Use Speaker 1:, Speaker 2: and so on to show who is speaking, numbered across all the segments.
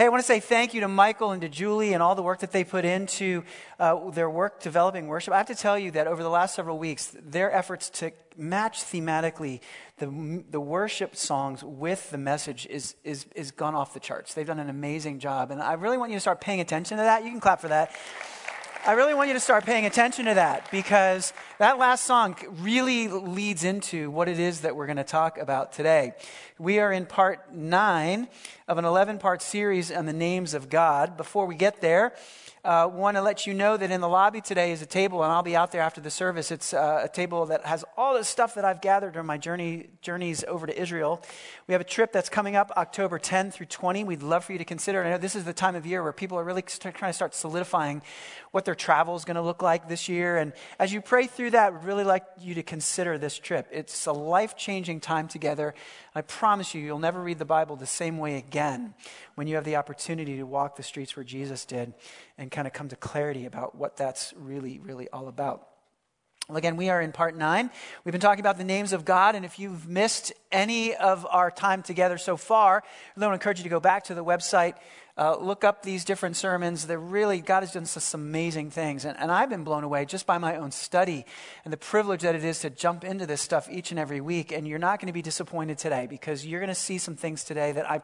Speaker 1: Hey, I want to say thank you to Michael and to Julie and all the work that they put into uh, their work developing worship. I have to tell you that over the last several weeks, their efforts to match thematically the, the worship songs with the message is, is, is gone off the charts. They've done an amazing job. And I really want you to start paying attention to that. You can clap for that. I really want you to start paying attention to that because that last song really leads into what it is that we're going to talk about today. We are in part nine of an 11 part series on the names of God. Before we get there, uh, want to let you know that in the lobby today is a table, and I'll be out there after the service. It's uh, a table that has all the stuff that I've gathered during my journey, journeys over to Israel. We have a trip that's coming up October 10 through 20. We'd love for you to consider. I know this is the time of year where people are really trying to start solidifying what their travel is going to look like this year. And as you pray through that, we'd really like you to consider this trip. It's a life changing time together. I promise you, you'll never read the Bible the same way again when you have the opportunity to walk the streets where Jesus did and kind of come to clarity about what that's really, really all about. Well, again, we are in part nine. We've been talking about the names of God, and if you've missed any of our time together so far, I want to encourage you to go back to the website, uh, look up these different sermons. They're really, God has done some amazing things. And, and I've been blown away just by my own study and the privilege that it is to jump into this stuff each and every week. And you're not going to be disappointed today because you're going to see some things today that I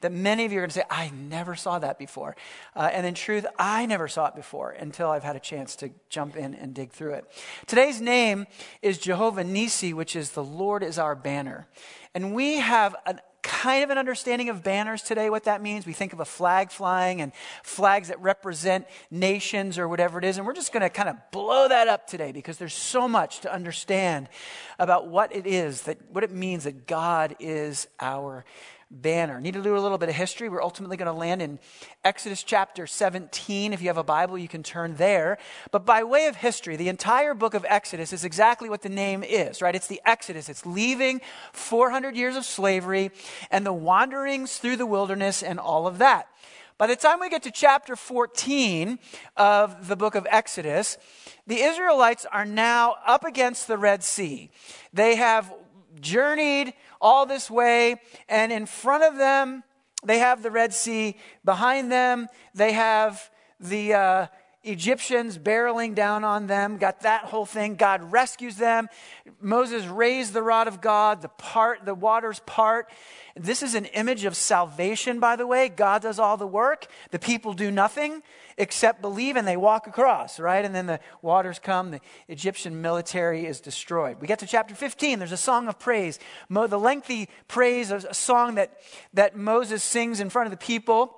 Speaker 1: that many of you are going to say, I never saw that before. Uh, and in truth, I never saw it before until I've had a chance to jump in and dig through it. Today's name is Jehovah Nissi, which is the Lord is our banner. And we have an kind of an understanding of banners today, what that means. We think of a flag flying and flags that represent nations or whatever it is. And we're just going to kind of blow that up today because there's so much to understand about what it is that, what it means that God is our banner. Need to do a little bit of history. We're ultimately going to land in Exodus chapter 17. If you have a Bible, you can turn there. But by way of history, the entire book of Exodus is exactly what the name is, right? It's the Exodus. It's leaving 400 years of slavery and the wanderings through the wilderness and all of that. By the time we get to chapter 14 of the book of Exodus, the Israelites are now up against the Red Sea. They have journeyed all this way, and in front of them, they have the Red Sea. Behind them, they have the uh, Egyptians barreling down on them. Got that whole thing. God rescues them. Moses raised the rod of God. The part, the waters part. This is an image of salvation, by the way. God does all the work. The people do nothing except believe and they walk across, right? And then the waters come, the Egyptian military is destroyed. We get to chapter 15, there's a song of praise. Mo, the lengthy praise, a song that, that Moses sings in front of the people.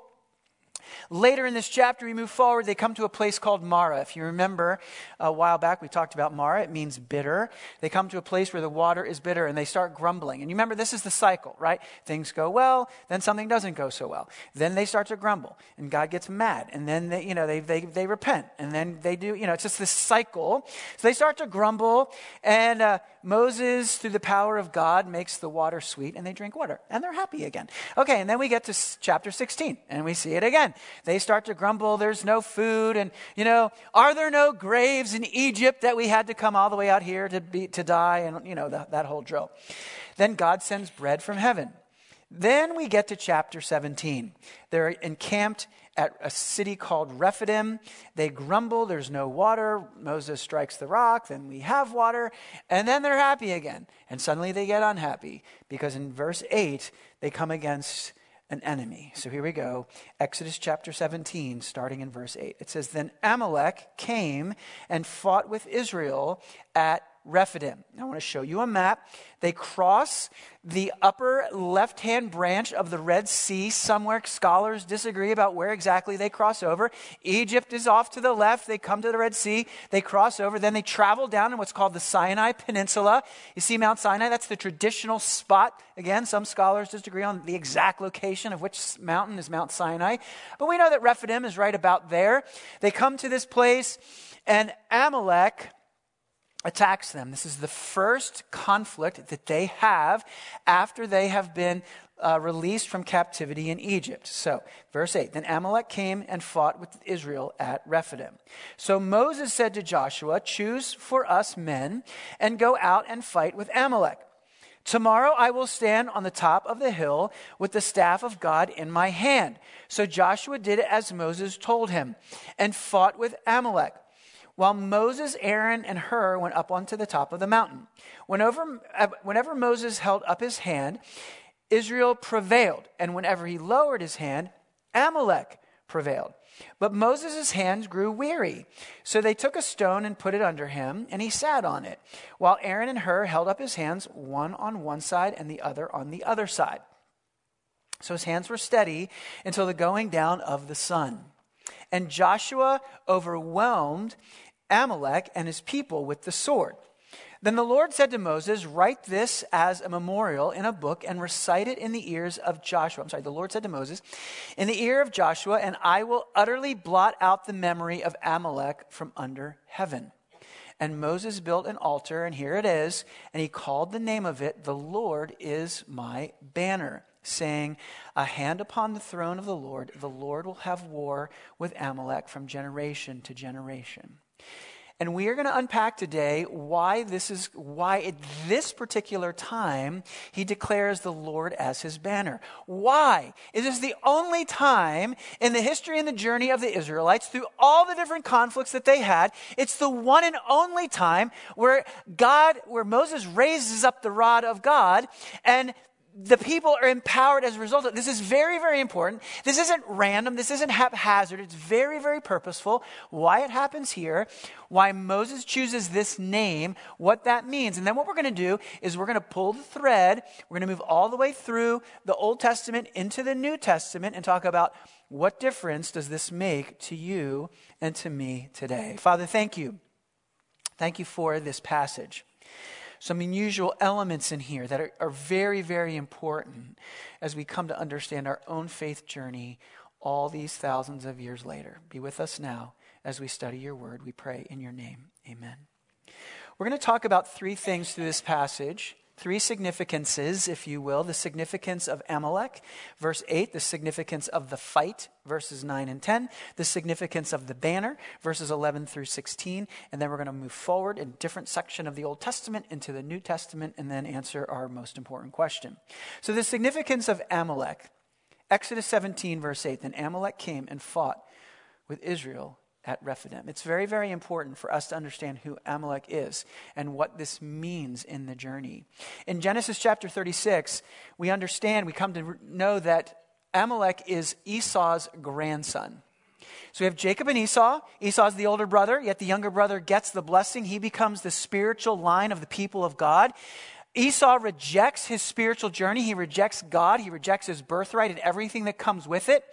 Speaker 1: Later in this chapter, we move forward. They come to a place called Marah. If you remember a while back, we talked about Marah. It means bitter. They come to a place where the water is bitter and they start grumbling. And you remember, this is the cycle, right? Things go well, then something doesn't go so well. Then they start to grumble and God gets mad. And then they, you know, they, they, they repent. And then they do, you know, it's just this cycle. So they start to grumble and uh, Moses, through the power of God, makes the water sweet and they drink water and they're happy again. Okay, and then we get to chapter 16 and we see it again. They start to grumble, there's no food, and, you know, are there no graves in Egypt that we had to come all the way out here to, be, to die? And, you know, that, that whole drill. Then God sends bread from heaven. Then we get to chapter 17. They're encamped at a city called Rephidim. They grumble, there's no water. Moses strikes the rock, then we have water, and then they're happy again. And suddenly they get unhappy because in verse 8, they come against an enemy. So here we go. Exodus chapter 17, starting in verse 8. It says, Then Amalek came and fought with Israel at Rephidim. I want to show you a map. They cross the upper left hand branch of the Red Sea. Somewhere scholars disagree about where exactly they cross over. Egypt is off to the left. They come to the Red Sea. They cross over. Then they travel down in what's called the Sinai Peninsula. You see Mount Sinai? That's the traditional spot. Again, some scholars disagree on the exact location of which mountain is Mount Sinai. But we know that Rephidim is right about there. They come to this place, and Amalek attacks them. This is the first conflict that they have after they have been uh, released from captivity in Egypt. So, verse 8 Then Amalek came and fought with Israel at Rephidim. So Moses said to Joshua, Choose for us men and go out and fight with Amalek. Tomorrow I will stand on the top of the hill with the staff of God in my hand. So Joshua did as Moses told him and fought with Amalek. While Moses, Aaron, and Hur went up onto the top of the mountain. Whenever, uh, whenever Moses held up his hand, Israel prevailed. And whenever he lowered his hand, Amalek prevailed. But Moses' hands grew weary. So they took a stone and put it under him, and he sat on it, while Aaron and Hur held up his hands, one on one side and the other on the other side. So his hands were steady until the going down of the sun. And Joshua overwhelmed Amalek and his people with the sword. Then the Lord said to Moses, Write this as a memorial in a book and recite it in the ears of Joshua. I'm sorry, the Lord said to Moses, In the ear of Joshua, and I will utterly blot out the memory of Amalek from under heaven. And Moses built an altar, and here it is, and he called the name of it, The Lord is my banner, saying, A hand upon the throne of the Lord, the Lord will have war with Amalek from generation to generation. And we are going to unpack today why this is, why at this particular time he declares the Lord as his banner. Why? Is this the only time in the history and the journey of the Israelites, through all the different conflicts that they had, it's the one and only time where God, where Moses raises up the rod of God and the people are empowered as a result of this is very very important. This isn't random. This isn't haphazard. It's very very purposeful. Why it happens here why moses chooses this name what that means. And then what we're going to do is we're going to pull the thread. We're going to move all the way through the old testament into the new testament and talk about what difference does this make to you and to me today. Father thank you. Thank you for this passage some unusual elements in here that are, are very, very important as we come to understand our own faith journey all these thousands of years later. Be with us now as we study your word. We pray in your name. Amen. We're going to talk about three things through this passage three significances, if you will the significance of Amalek, verse 8, the significance of the fight, verses 9 and 10, the significance of the banner, verses 11 through 16, and then we're going to move forward in different section of the Old Testament into the New Testament and then answer our most important question. So, the significance of Amalek, Exodus 17, verse 8, then Amalek came and fought with Israel at Rephidim. It's very, very important for us to understand who Amalek is and what this means in the journey. In Genesis chapter 36, we understand, we come to know that Amalek is Esau's grandson. So we have Jacob and Esau. Esau's the older brother, yet the younger brother gets the blessing. He becomes the spiritual line of the people of God. Esau rejects his spiritual journey. He rejects God. He rejects his birthright and everything that comes with it.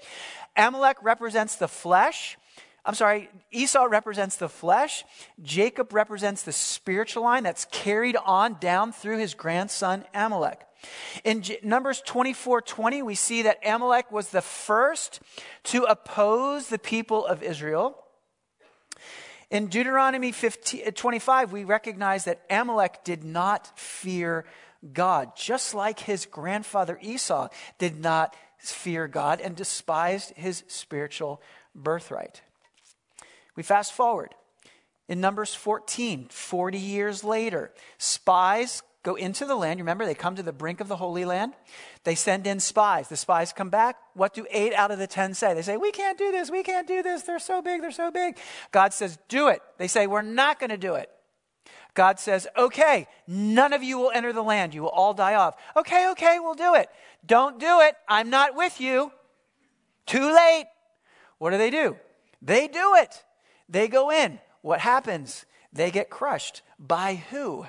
Speaker 1: Amalek represents the flesh. I'm sorry, Esau represents the flesh. Jacob represents the spiritual line that's carried on down through his grandson Amalek. In J- Numbers 24 20, we see that Amalek was the first to oppose the people of Israel. In Deuteronomy 15, uh, 25, we recognize that Amalek did not fear God, just like his grandfather Esau did not fear God and despised his spiritual birthright. We fast forward. In Numbers 14, 40 years later, spies go into the land. Remember, they come to the brink of the Holy Land. They send in spies. The spies come back. What do eight out of the ten say? They say, We can't do this. We can't do this. They're so big. They're so big. God says, Do it. They say, We're not going to do it. God says, Okay, none of you will enter the land. You will all die off. Okay, okay, we'll do it. Don't do it. I'm not with you. Too late. What do they do? They do it. They go in. What happens? They get crushed. By who?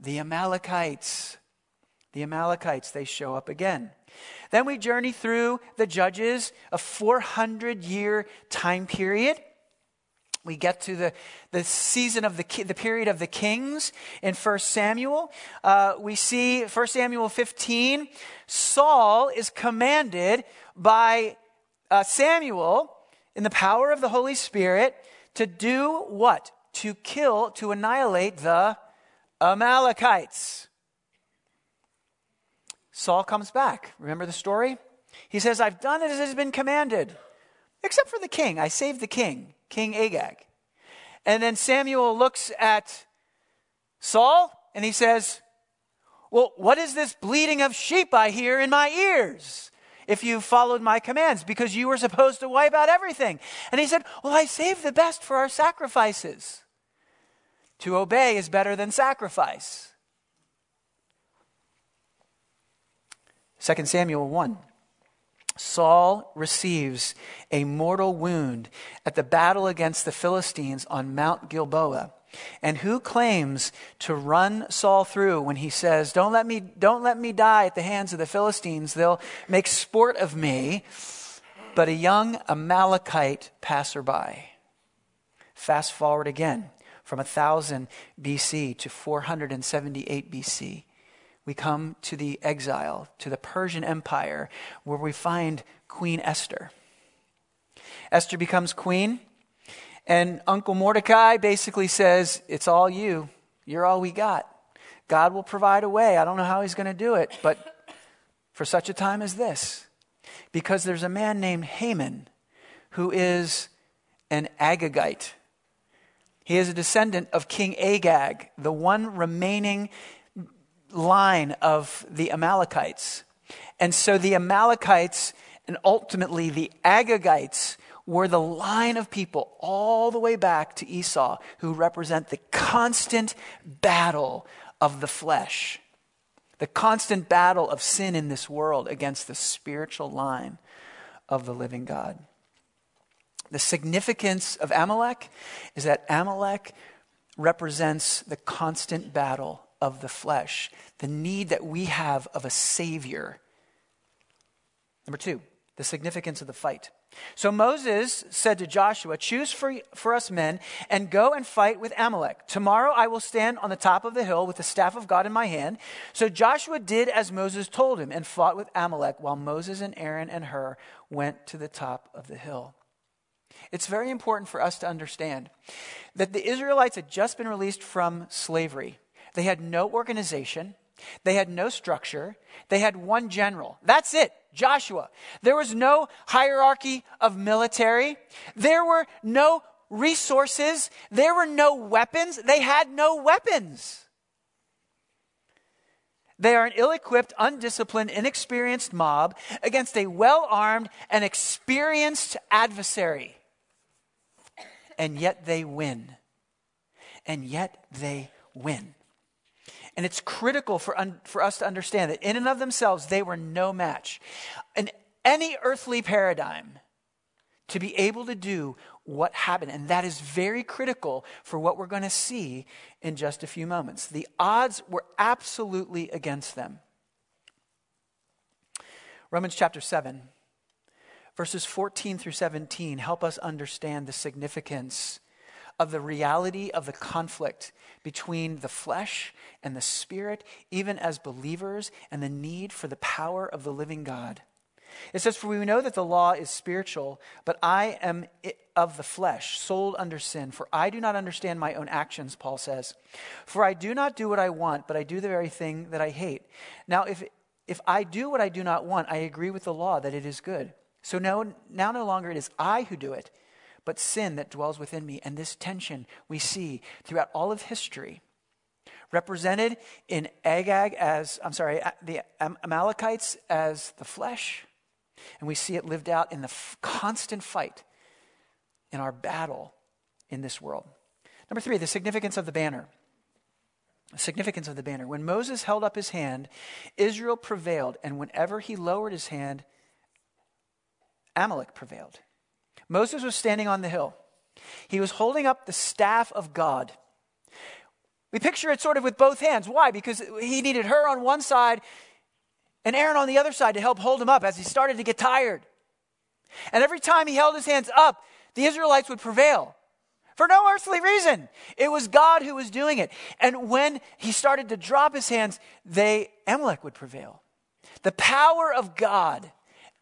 Speaker 1: The Amalekites. The Amalekites, they show up again. Then we journey through the Judges, a 400 year time period. We get to the, the season of the, the period of the kings in 1 Samuel. Uh, we see 1 Samuel 15. Saul is commanded by uh, Samuel in the power of the Holy Spirit to do what? To kill, to annihilate the Amalekites. Saul comes back. Remember the story? He says, I've done it as has been commanded, except for the king. I saved the king, King Agag. And then Samuel looks at Saul and he says, Well, what is this bleating of sheep I hear in my ears? If you followed my commands, because you were supposed to wipe out everything. And he said, Well, I saved the best for our sacrifices. To obey is better than sacrifice. 2 Samuel 1. Saul receives a mortal wound at the battle against the Philistines on Mount Gilboa. And who claims to run Saul through when he says, Don't let me, don't let me die at the hands of the Philistines, they'll make sport of me, but a young Amalekite passerby. Fast forward again from 1000 BC to 478 BC. We come to the exile, to the Persian Empire, where we find Queen Esther. Esther becomes queen. And Uncle Mordecai basically says, It's all you. You're all we got. God will provide a way. I don't know how he's going to do it, but for such a time as this, because there's a man named Haman who is an Agagite. He is a descendant of King Agag, the one remaining line of the Amalekites. And so the Amalekites and ultimately the Agagites were the line of people all the way back to Esau who represent the constant battle of the flesh, the constant battle of sin in this world against the spiritual line of the living God. The significance of Amalek is that Amalek represents the constant battle of the flesh, the need that we have of a Savior. Number two, the significance of the fight. So Moses said to Joshua, Choose for, for us men and go and fight with Amalek. Tomorrow I will stand on the top of the hill with the staff of God in my hand. So Joshua did as Moses told him and fought with Amalek while Moses and Aaron and Hur went to the top of the hill. It's very important for us to understand that the Israelites had just been released from slavery. They had no organization, they had no structure, they had one general. That's it. Joshua. There was no hierarchy of military. There were no resources. There were no weapons. They had no weapons. They are an ill equipped, undisciplined, inexperienced mob against a well armed and experienced adversary. And yet they win. And yet they win. And it's critical for, un, for us to understand that in and of themselves, they were no match. In any earthly paradigm, to be able to do what happened. And that is very critical for what we're going to see in just a few moments. The odds were absolutely against them. Romans chapter 7, verses 14 through 17 help us understand the significance of the reality of the conflict between the flesh and the spirit, even as believers, and the need for the power of the living God. It says, For we know that the law is spiritual, but I am of the flesh, sold under sin. For I do not understand my own actions, Paul says. For I do not do what I want, but I do the very thing that I hate. Now, if, if I do what I do not want, I agree with the law that it is good. So now, now no longer it is I who do it but sin that dwells within me. And this tension we see throughout all of history, represented in Agag as, I'm sorry, the Amalekites as the flesh. And we see it lived out in the f- constant fight in our battle in this world. Number three, the significance of the banner. The significance of the banner. When Moses held up his hand, Israel prevailed, and whenever he lowered his hand, Amalek prevailed. Moses was standing on the hill. He was holding up the staff of God. We picture it sort of with both hands. Why? Because he needed Hur on one side and Aaron on the other side to help hold him up as he started to get tired. And every time he held his hands up, the Israelites would prevail for no earthly reason. It was God who was doing it. And when he started to drop his hands, they Amalek would prevail. The power of God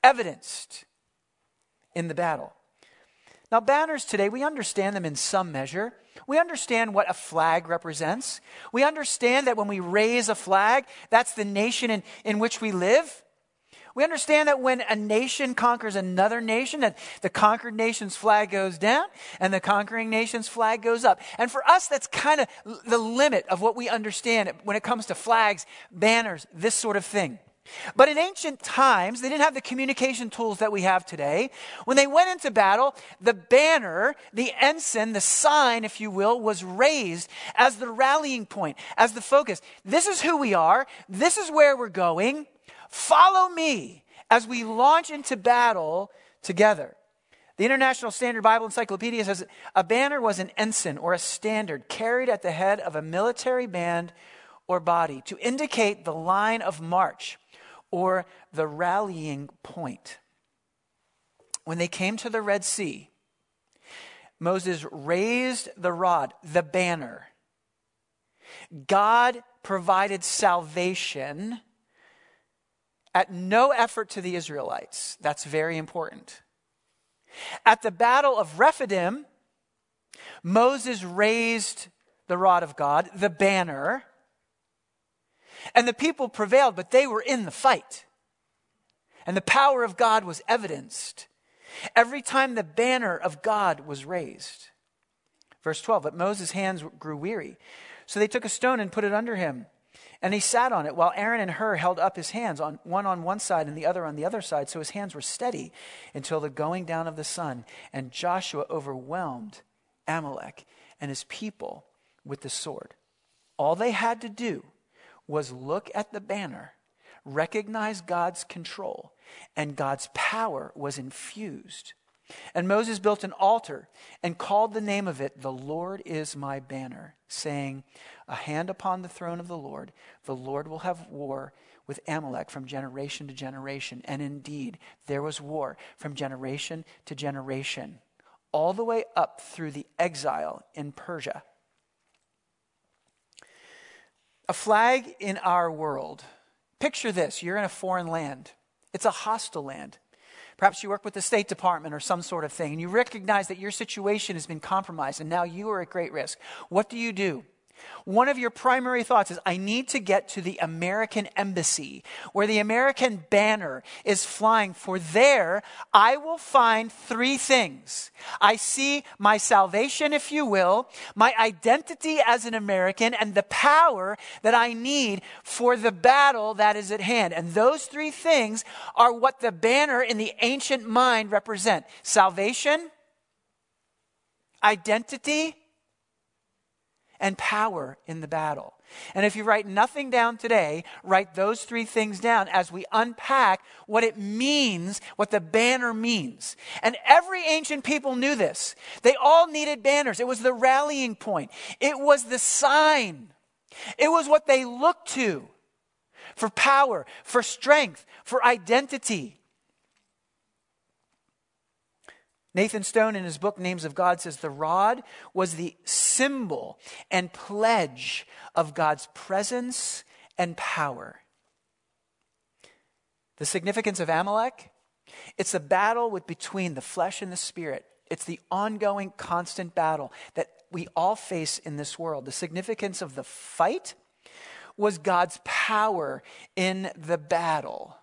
Speaker 1: evidenced in the battle. Now, banners today, we understand them in some measure. We understand what a flag represents. We understand that when we raise a flag, that's the nation in, in which we live. We understand that when a nation conquers another nation, that the conquered nation's flag goes down and the conquering nation's flag goes up. And for us, that's kind of the limit of what we understand when it comes to flags, banners, this sort of thing. But in ancient times, they didn't have the communication tools that we have today. When they went into battle, the banner, the ensign, the sign, if you will, was raised as the rallying point, as the focus. This is who we are. This is where we're going. Follow me as we launch into battle together. The International Standard Bible Encyclopedia says a banner was an ensign or a standard carried at the head of a military band or body to indicate the line of march or the rallying point. When they came to the Red Sea, Moses raised the rod, the banner. God provided salvation at no effort to the Israelites. That's very important. At the Battle of Rephidim, Moses raised the rod of God, the banner, and the people prevailed, but they were in the fight. And the power of God was evidenced every time the banner of God was raised. Verse 12, but Moses' hands grew weary. So they took a stone and put it under him. And he sat on it while Aaron and Hur held up his hands, on, one on one side and the other on the other side. So his hands were steady until the going down of the sun. And Joshua overwhelmed Amalek and his people with the sword. All they had to do was look at the banner, recognize God's control, and God's power was infused. And Moses built an altar and called the name of it, The Lord is my banner, saying, A hand upon the throne of the Lord, the Lord will have war with Amalek from generation to generation. And indeed, there was war from generation to generation, all the way up through the exile in Persia. A flag in our world. Picture this you're in a foreign land, it's a hostile land. Perhaps you work with the State Department or some sort of thing, and you recognize that your situation has been compromised, and now you are at great risk. What do you do? One of your primary thoughts is, I need to get to the American embassy where the American banner is flying, for there I will find three things. I see my salvation, if you will, my identity as an American, and the power that I need for the battle that is at hand. And those three things are what the banner in the ancient mind represent salvation, identity, and power in the battle. And if you write nothing down today, write those three things down as we unpack what it means, what the banner means. And every ancient people knew this. They all needed banners. It was the rallying point, it was the sign, it was what they looked to for power, for strength, for identity. Nathan Stone, in his book Names of God, says the rod was the symbol and pledge of God's presence and power. The significance of Amalek it's a battle with, between the flesh and the spirit. It's the ongoing, constant battle that we all face in this world. The significance of the fight was God's power in the battle.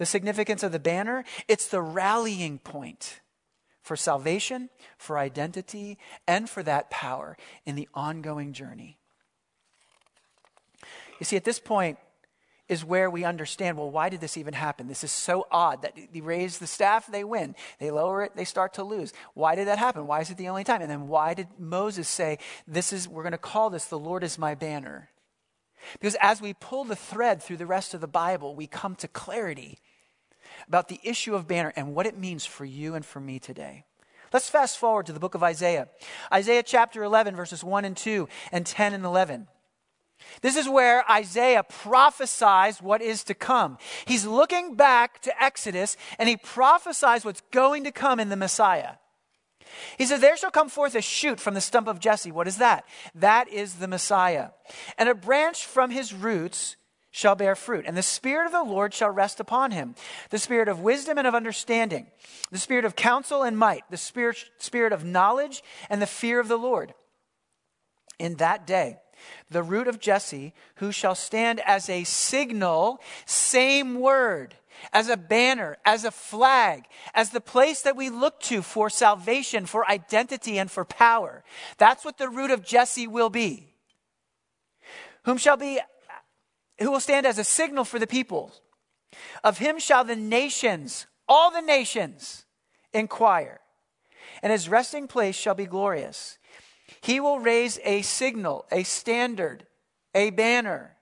Speaker 1: The significance of the banner, it's the rallying point for salvation, for identity, and for that power in the ongoing journey. You see, at this point is where we understand well, why did this even happen? This is so odd that they raise the staff, they win. They lower it, they start to lose. Why did that happen? Why is it the only time? And then why did Moses say, This is, we're going to call this, the Lord is my banner? Because as we pull the thread through the rest of the Bible, we come to clarity about the issue of banner and what it means for you and for me today. Let's fast forward to the book of Isaiah. Isaiah chapter 11, verses 1 and 2, and 10 and 11. This is where Isaiah prophesies what is to come. He's looking back to Exodus and he prophesies what's going to come in the Messiah. He says, There shall come forth a shoot from the stump of Jesse. What is that? That is the Messiah. And a branch from his roots shall bear fruit, and the Spirit of the Lord shall rest upon him the Spirit of wisdom and of understanding, the Spirit of counsel and might, the Spirit, spirit of knowledge and the fear of the Lord. In that day, the root of Jesse, who shall stand as a signal, same word, as a banner, as a flag, as the place that we look to for salvation, for identity, and for power. That's what the root of Jesse will be. Whom shall be, who will stand as a signal for the people. Of him shall the nations, all the nations, inquire, and his resting place shall be glorious. He will raise a signal, a standard, a banner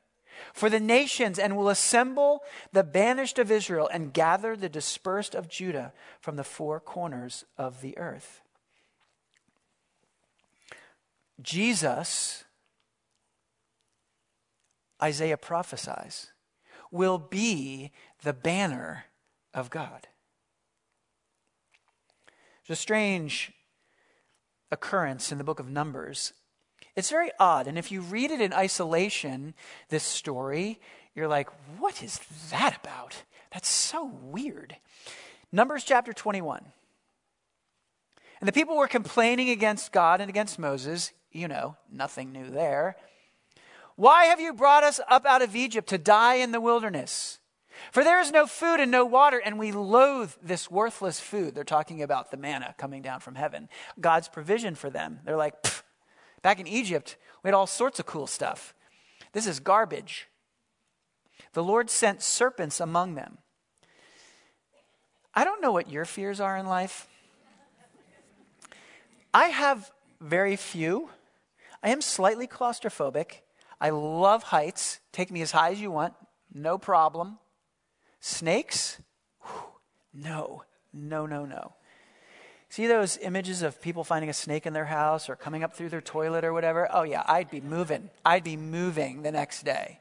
Speaker 1: for the nations and will assemble the banished of Israel and gather the dispersed of Judah from the four corners of the earth. Jesus, Isaiah prophesies, will be the banner of God. It's a strange occurrence in the book of Numbers. It's very odd. And if you read it in isolation, this story, you're like, what is that about? That's so weird. Numbers chapter 21. And the people were complaining against God and against Moses. You know, nothing new there. Why have you brought us up out of Egypt to die in the wilderness? For there is no food and no water, and we loathe this worthless food. They're talking about the manna coming down from heaven, God's provision for them. They're like, back in Egypt, we had all sorts of cool stuff. This is garbage. The Lord sent serpents among them. I don't know what your fears are in life. I have very few. I am slightly claustrophobic. I love heights. Take me as high as you want, no problem. Snakes? Whew, no, no, no, no. See those images of people finding a snake in their house or coming up through their toilet or whatever? Oh, yeah, I'd be moving. I'd be moving the next day.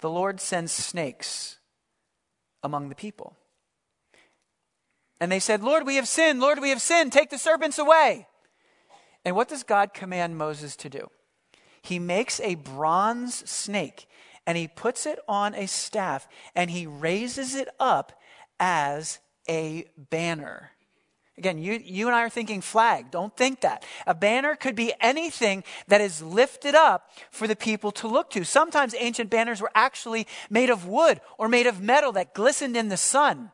Speaker 1: The Lord sends snakes among the people. And they said, Lord, we have sinned. Lord, we have sinned. Take the serpents away. And what does God command Moses to do? He makes a bronze snake and he puts it on a staff and he raises it up as a banner. Again, you, you and I are thinking flag. Don't think that. A banner could be anything that is lifted up for the people to look to. Sometimes ancient banners were actually made of wood or made of metal that glistened in the sun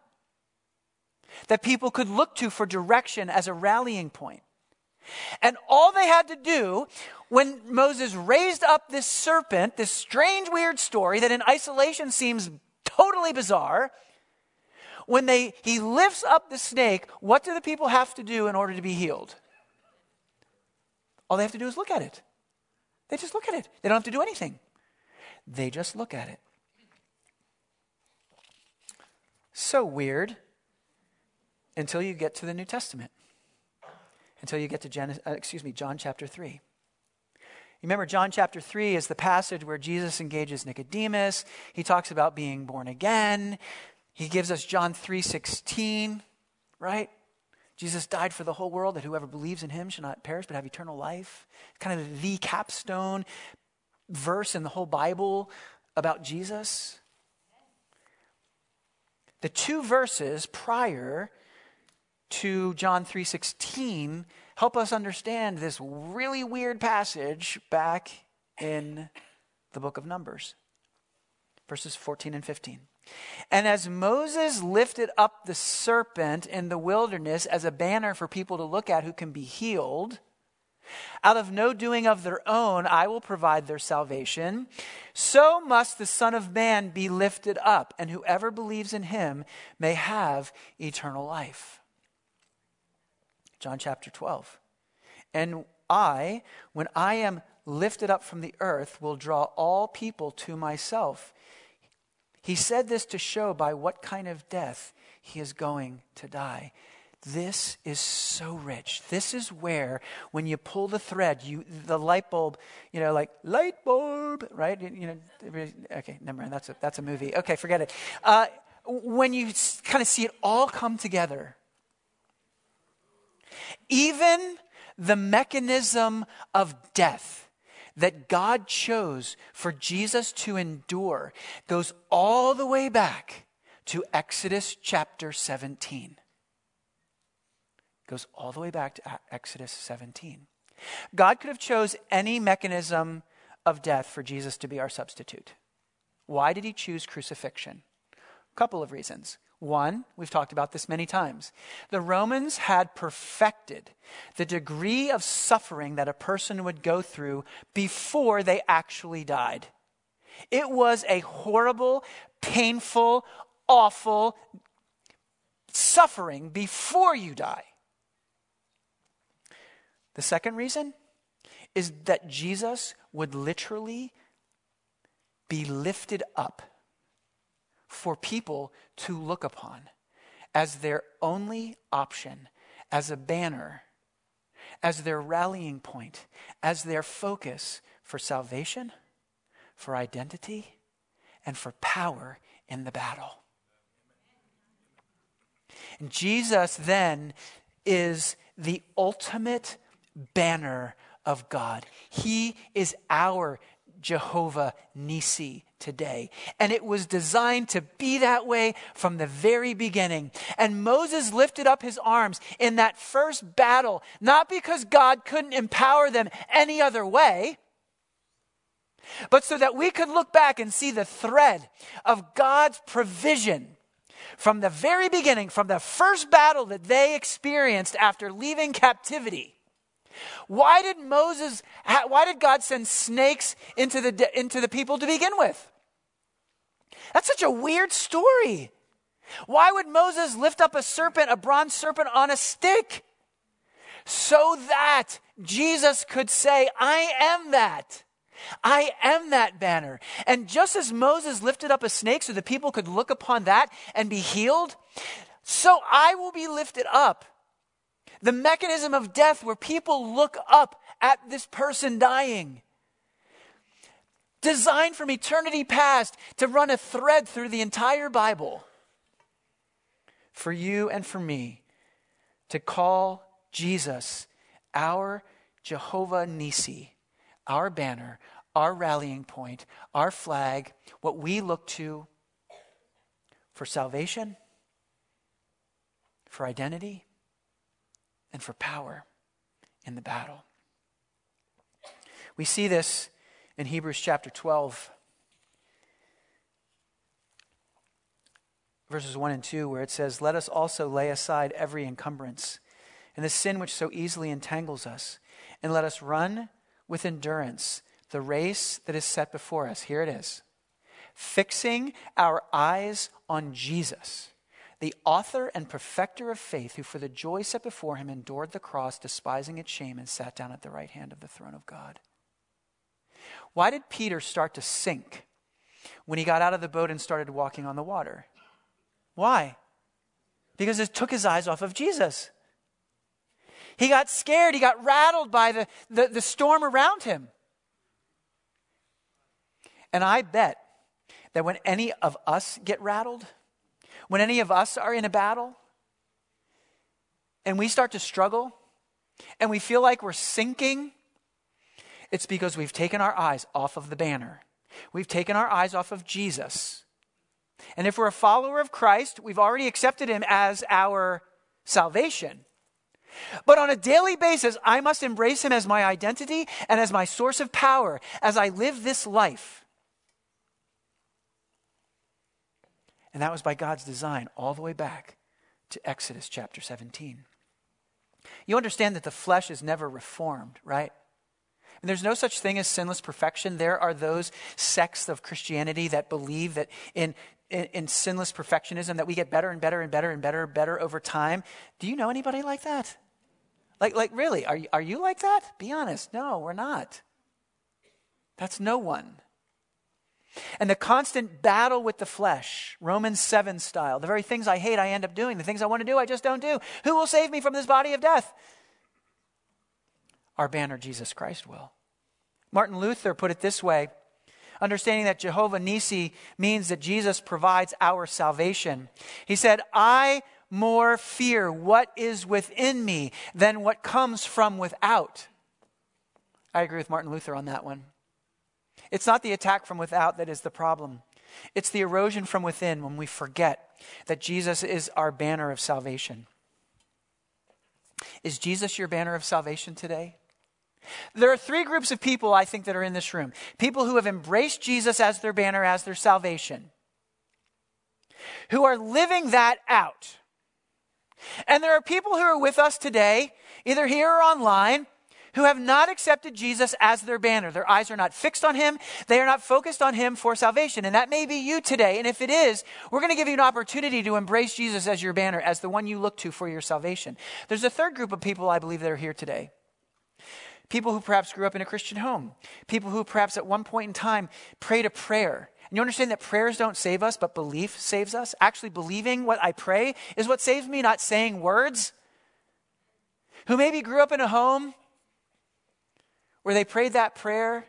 Speaker 1: that people could look to for direction as a rallying point. And all they had to do when Moses raised up this serpent, this strange, weird story that in isolation seems totally bizarre, when they, he lifts up the snake, what do the people have to do in order to be healed? All they have to do is look at it. They just look at it. They don't have to do anything. They just look at it. So weird until you get to the New Testament until you get to Genesis, uh, excuse me, John chapter 3. Remember, John chapter 3 is the passage where Jesus engages Nicodemus. He talks about being born again. He gives us John 3:16, right? Jesus died for the whole world that whoever believes in him shall not perish but have eternal life. Kind of the capstone verse in the whole Bible about Jesus. The two verses prior to John 3:16 help us understand this really weird passage back in the book of Numbers. Verses 14 and 15. And as Moses lifted up the serpent in the wilderness as a banner for people to look at who can be healed, out of no doing of their own, I will provide their salvation. So must the Son of Man be lifted up, and whoever believes in him may have eternal life. John chapter 12. And I, when I am lifted up from the earth, will draw all people to myself. He said this to show by what kind of death he is going to die. This is so rich. This is where, when you pull the thread, you the light bulb, you know, like light bulb, right? You know, okay, never mind. That's a that's a movie. Okay, forget it. Uh, when you kind of see it all come together, even the mechanism of death that God chose for Jesus to endure goes all the way back to Exodus chapter 17. Goes all the way back to Exodus 17. God could have chose any mechanism of death for Jesus to be our substitute. Why did he choose crucifixion? A couple of reasons. One, we've talked about this many times. The Romans had perfected the degree of suffering that a person would go through before they actually died. It was a horrible, painful, awful suffering before you die. The second reason is that Jesus would literally be lifted up for people to look upon as their only option, as a banner, as their rallying point, as their focus for salvation, for identity, and for power in the battle. And Jesus then is the ultimate banner of God. He is our Jehovah Nissi today. And it was designed to be that way from the very beginning. And Moses lifted up his arms in that first battle, not because God couldn't empower them any other way, but so that we could look back and see the thread of God's provision from the very beginning, from the first battle that they experienced after leaving captivity. Why did Moses, why did God send snakes into the, into the people to begin with? That's such a weird story. Why would Moses lift up a serpent, a bronze serpent on a stick? So that Jesus could say, I am that. I am that banner. And just as Moses lifted up a snake so the people could look upon that and be healed, so I will be lifted up. The mechanism of death where people look up at this person dying. Designed from eternity past to run a thread through the entire Bible. For you and for me to call Jesus our Jehovah Nissi, our banner, our rallying point, our flag, what we look to for salvation, for identity, and for power in the battle. We see this in Hebrews chapter 12, verses 1 and 2, where it says, Let us also lay aside every encumbrance and the sin which so easily entangles us, and let us run with endurance the race that is set before us. Here it is fixing our eyes on Jesus, the author and perfecter of faith, who for the joy set before him endured the cross, despising its shame, and sat down at the right hand of the throne of God. Why did Peter start to sink when he got out of the boat and started walking on the water? Why? Because it took his eyes off of Jesus. He got scared. He got rattled by the, the, the storm around him. And I bet that when any of us get rattled, when any of us are in a battle, and we start to struggle, and we feel like we're sinking, it's because we've taken our eyes off of the banner. We've taken our eyes off of Jesus. And if we're a follower of Christ, we've already accepted him as our salvation. But on a daily basis, I must embrace him as my identity and as my source of power as I live this life. And that was by God's design all the way back to Exodus chapter 17. You understand that the flesh is never reformed, right? And there's no such thing as sinless perfection. There are those sects of Christianity that believe that in, in, in, sinless perfectionism that we get better and better and better and better and better over time. Do you know anybody like that? Like, like really, are, you, are you like that? Be honest. No, we're not. That's no one. And the constant battle with the flesh, Romans 7 style. The very things I hate, I end up doing. The things I want to do, I just don't do. Who will save me from this body of death? Our banner, Jesus Christ, will. Martin Luther put it this way understanding that Jehovah Nissi means that Jesus provides our salvation. He said, I more fear what is within me than what comes from without. I agree with Martin Luther on that one. It's not the attack from without that is the problem. It's the erosion from within when we forget that Jesus is our banner of salvation. Is Jesus your banner of salvation today? There are three groups of people I think that are in this room people who have embraced Jesus as their banner, as their salvation, who are living that out. And there are people who are with us today, either here or online, who have not accepted Jesus as their banner. Their eyes are not fixed on him. They are not focused on him for salvation. And that may be you today. And if it is, we're going to give you an opportunity to embrace Jesus as your banner, as the one you look to for your salvation. There's a third group of people I believe that are here today. People who perhaps grew up in a Christian home. People who perhaps at one point in time prayed a prayer. And you understand that prayers don't save us, but belief saves us? Actually, believing what I pray is what saves me, not saying words. Who maybe grew up in a home where they prayed that prayer,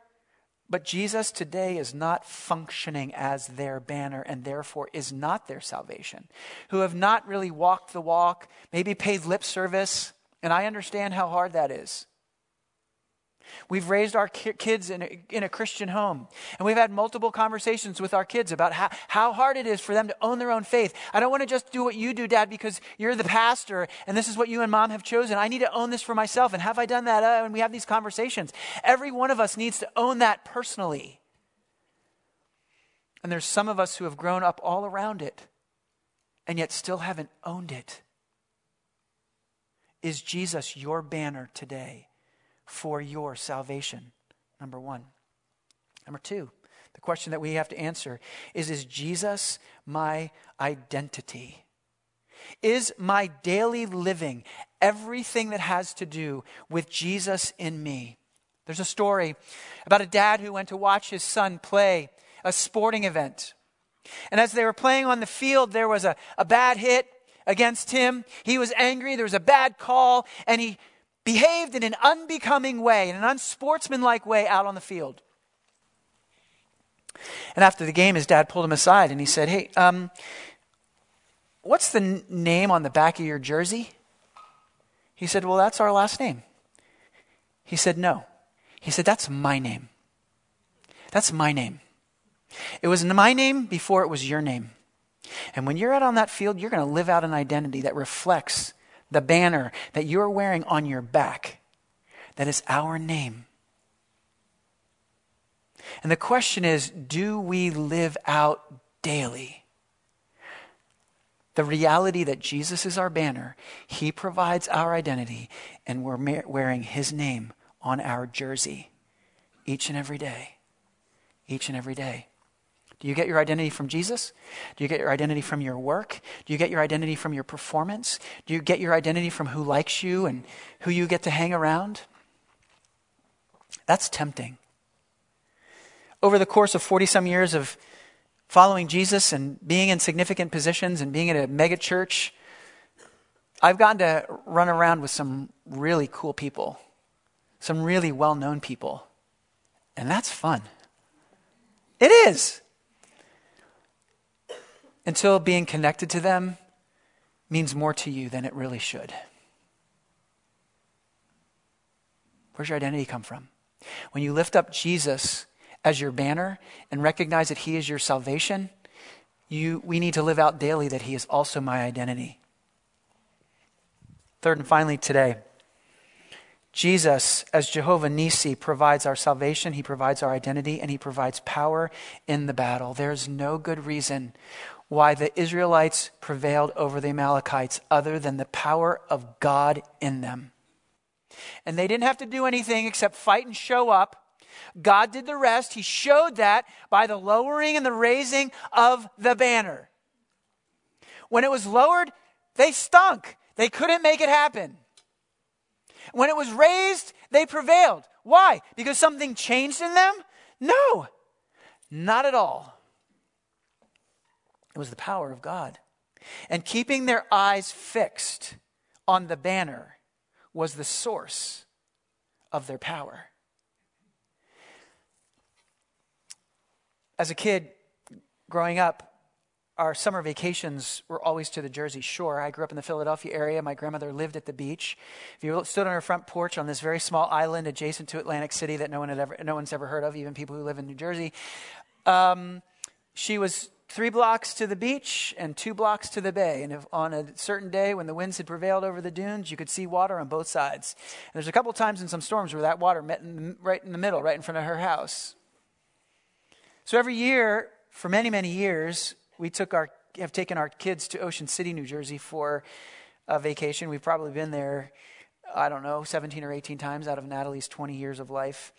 Speaker 1: but Jesus today is not functioning as their banner and therefore is not their salvation. Who have not really walked the walk, maybe paid lip service, and I understand how hard that is. We've raised our kids in a, in a Christian home, and we've had multiple conversations with our kids about how, how hard it is for them to own their own faith. I don't want to just do what you do, Dad, because you're the pastor and this is what you and mom have chosen. I need to own this for myself. And have I done that? Uh, and we have these conversations. Every one of us needs to own that personally. And there's some of us who have grown up all around it and yet still haven't owned it. Is Jesus your banner today? For your salvation. Number one. Number two, the question that we have to answer is Is Jesus my identity? Is my daily living everything that has to do with Jesus in me? There's a story about a dad who went to watch his son play a sporting event. And as they were playing on the field, there was a, a bad hit against him. He was angry. There was a bad call, and he behaved in an unbecoming way, in an unsportsmanlike way out on the field. And after the game, his dad pulled him aside and he said, Hey, um, what's the n- name on the back of your jersey? He said, Well, that's our last name. He said, No. He said, That's my name. That's my name. It was my name before it was your name. And when you're out on that field, you're going to live out an identity that reflects the banner that you're wearing on your back, that is our name. And the question is do we live out daily? The reality that Jesus is our banner, He provides our identity, and we're wearing His name on our jersey each and every day. Each and every day. Do you get your identity from Jesus? Do you get your identity from your work? Do you get your identity from your performance? Do you get your identity from who likes you and who you get to hang around? That's tempting. Over the course of 40 some years of following Jesus and being in significant positions and being at a mega church, I've gotten to run around with some really cool people, some really well known people. And that's fun. It is until being connected to them means more to you than it really should. Where's your identity come from? When you lift up Jesus as your banner and recognize that he is your salvation, you, we need to live out daily that he is also my identity. Third and finally, today, Jesus, as Jehovah Nissi, provides our salvation, he provides our identity, and he provides power in the battle. There's no good reason why the Israelites prevailed over the Amalekites other than the power of God in them. And they didn't have to do anything except fight and show up. God did the rest. He showed that by the lowering and the raising of the banner. When it was lowered, they stunk. They couldn't make it happen. When it was raised, they prevailed. Why? Because something changed in them? No, not at all. It was the power of God. And keeping their eyes fixed on the banner was the source of their power. As a kid growing up, our summer vacations were always to the Jersey Shore. I grew up in the Philadelphia area. My grandmother lived at the beach. If you stood on her front porch on this very small island adjacent to Atlantic City that no one had ever, no one's ever heard of, even people who live in New Jersey, um, she was three blocks to the beach and two blocks to the bay. And if on a certain day when the winds had prevailed over the dunes, you could see water on both sides. And there's a couple times in some storms where that water met in right in the middle, right in front of her house. So every year, for many, many years, we took our, have taken our kids to Ocean City, New Jersey for a vacation. We've probably been there, I don't know, 17 or 18 times out of Natalie's 20 years of life.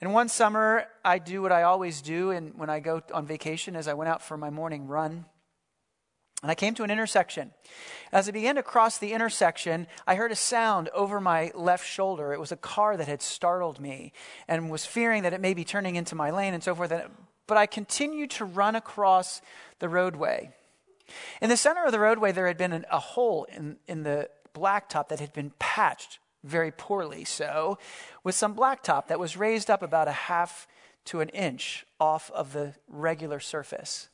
Speaker 1: And one summer, I do what I always do and when I go on vacation is I went out for my morning run. And I came to an intersection. As I began to cross the intersection, I heard a sound over my left shoulder. It was a car that had startled me and was fearing that it may be turning into my lane and so forth. But I continued to run across the roadway. In the center of the roadway, there had been an, a hole in, in the blacktop that had been patched very poorly so, with some blacktop that was raised up about a half to an inch off of the regular surface.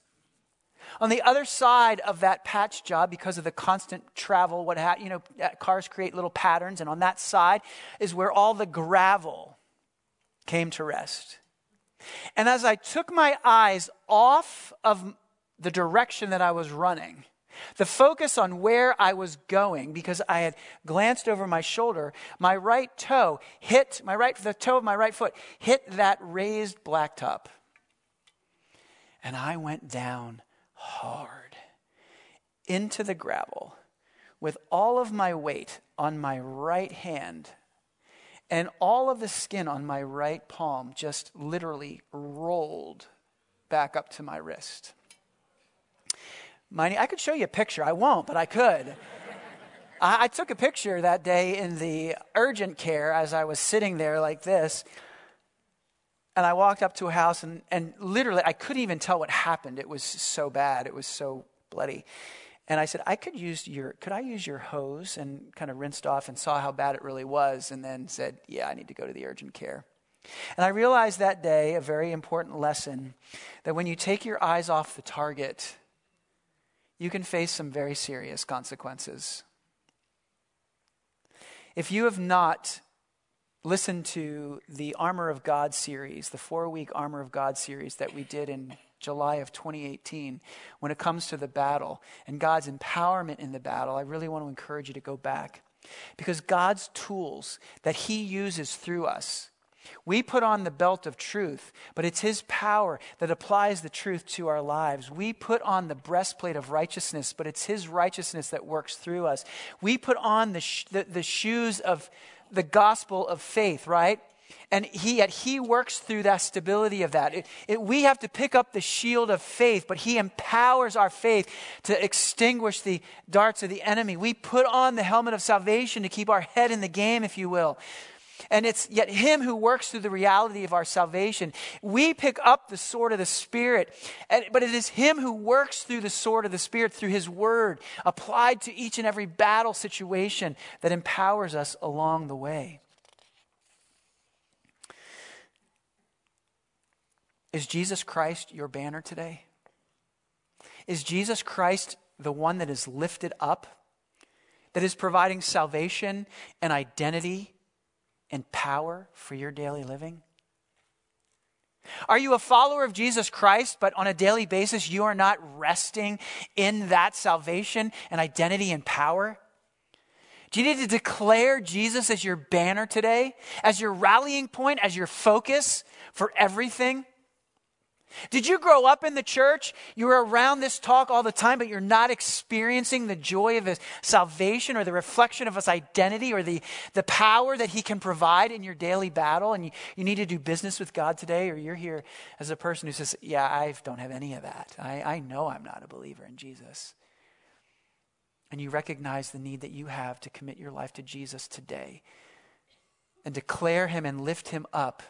Speaker 1: On the other side of that patch job, because of the constant travel, what ha- you know, cars create little patterns, and on that side is where all the gravel came to rest. And as I took my eyes off of the direction that I was running, the focus on where I was going, because I had glanced over my shoulder, my right toe hit, my right, the toe of my right foot hit that raised blacktop. And I went down hard into the gravel with all of my weight on my right hand and all of the skin on my right palm just literally rolled back up to my wrist. I could show you a picture. I won't, but I could. I, I took a picture that day in the urgent care as I was sitting there like this. And I walked up to a house, and, and literally, I couldn't even tell what happened. It was so bad. It was so bloody. And I said, I could use your, could I use your hose? And kind of rinsed off and saw how bad it really was, and then said, Yeah, I need to go to the urgent care. And I realized that day a very important lesson that when you take your eyes off the target, you can face some very serious consequences. If you have not listened to the Armor of God series, the four week Armor of God series that we did in July of 2018, when it comes to the battle and God's empowerment in the battle, I really want to encourage you to go back. Because God's tools that He uses through us we put on the belt of truth, but it's His power that applies the truth to our lives. We put on the breastplate of righteousness, but it's His righteousness that works through us. We put on the, sh- the, the shoes of the gospel of faith, right? And he, yet he works through that stability of that. It, it, we have to pick up the shield of faith, but he empowers our faith to extinguish the darts of the enemy. We put on the helmet of salvation to keep our head in the game, if you will. And it's yet Him who works through the reality of our salvation. We pick up the sword of the Spirit, and, but it is Him who works through the sword of the Spirit, through His Word, applied to each and every battle situation that empowers us along the way. Is Jesus Christ your banner today? Is Jesus Christ the one that is lifted up, that is providing salvation and identity and power for your daily living? Are you a follower of Jesus Christ, but on a daily basis you are not resting in that salvation and identity and power? Do you need to declare Jesus as your banner today, as your rallying point, as your focus for everything? Did you grow up in the church? You were around this talk all the time, but you're not experiencing the joy of his salvation or the reflection of his identity or the, the power that he can provide in your daily battle. And you, you need to do business with God today, or you're here as a person who says, Yeah, I don't have any of that. I, I know I'm not a believer in Jesus. And you recognize the need that you have to commit your life to Jesus today and declare him and lift him up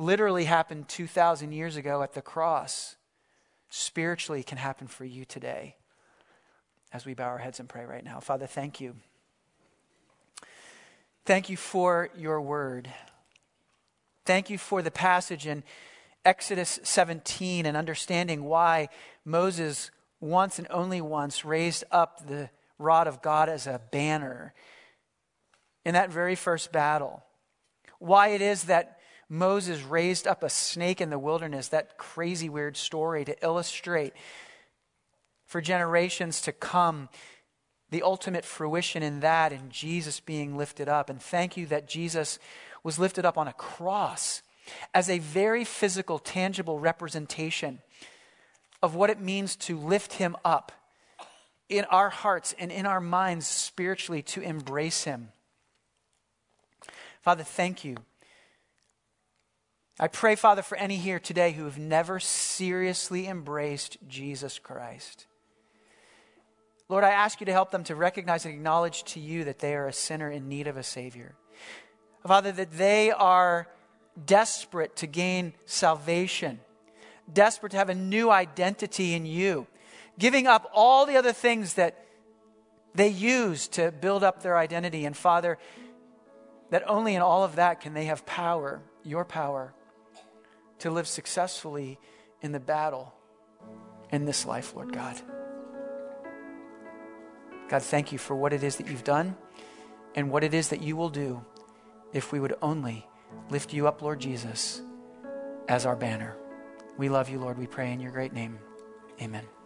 Speaker 1: literally happened 2,000 years ago at the cross spiritually can happen for you today as we bow our heads and pray right now. Father, thank you. Thank you for your word. Thank you for the passage in Exodus 17 and understanding why Moses once and only once raised up the rod of God as a banner in that very first battle. Why it is that Moses raised up a snake in the wilderness, that crazy, weird story to illustrate for generations to come the ultimate fruition in that and Jesus being lifted up. And thank you that Jesus was lifted up on a cross as a very physical, tangible representation of what it means to lift him up in our hearts and in our minds spiritually to embrace him. Father, thank you. I pray, Father, for any here today who have never seriously embraced Jesus Christ. Lord, I ask you to help them to recognize and acknowledge to you that they are a sinner in need of a Savior. Father, that they are desperate to gain salvation, desperate to have a new identity in you, giving up all the other things that they use to build up their identity. And Father, that only in all of that can they have power, your power, to live successfully in the battle in this life, Lord God. God, thank you for what it is that you've done and what it is that you will do if we would only lift you up, Lord Jesus, as our banner. We love you, Lord. We pray in your great name. Amen.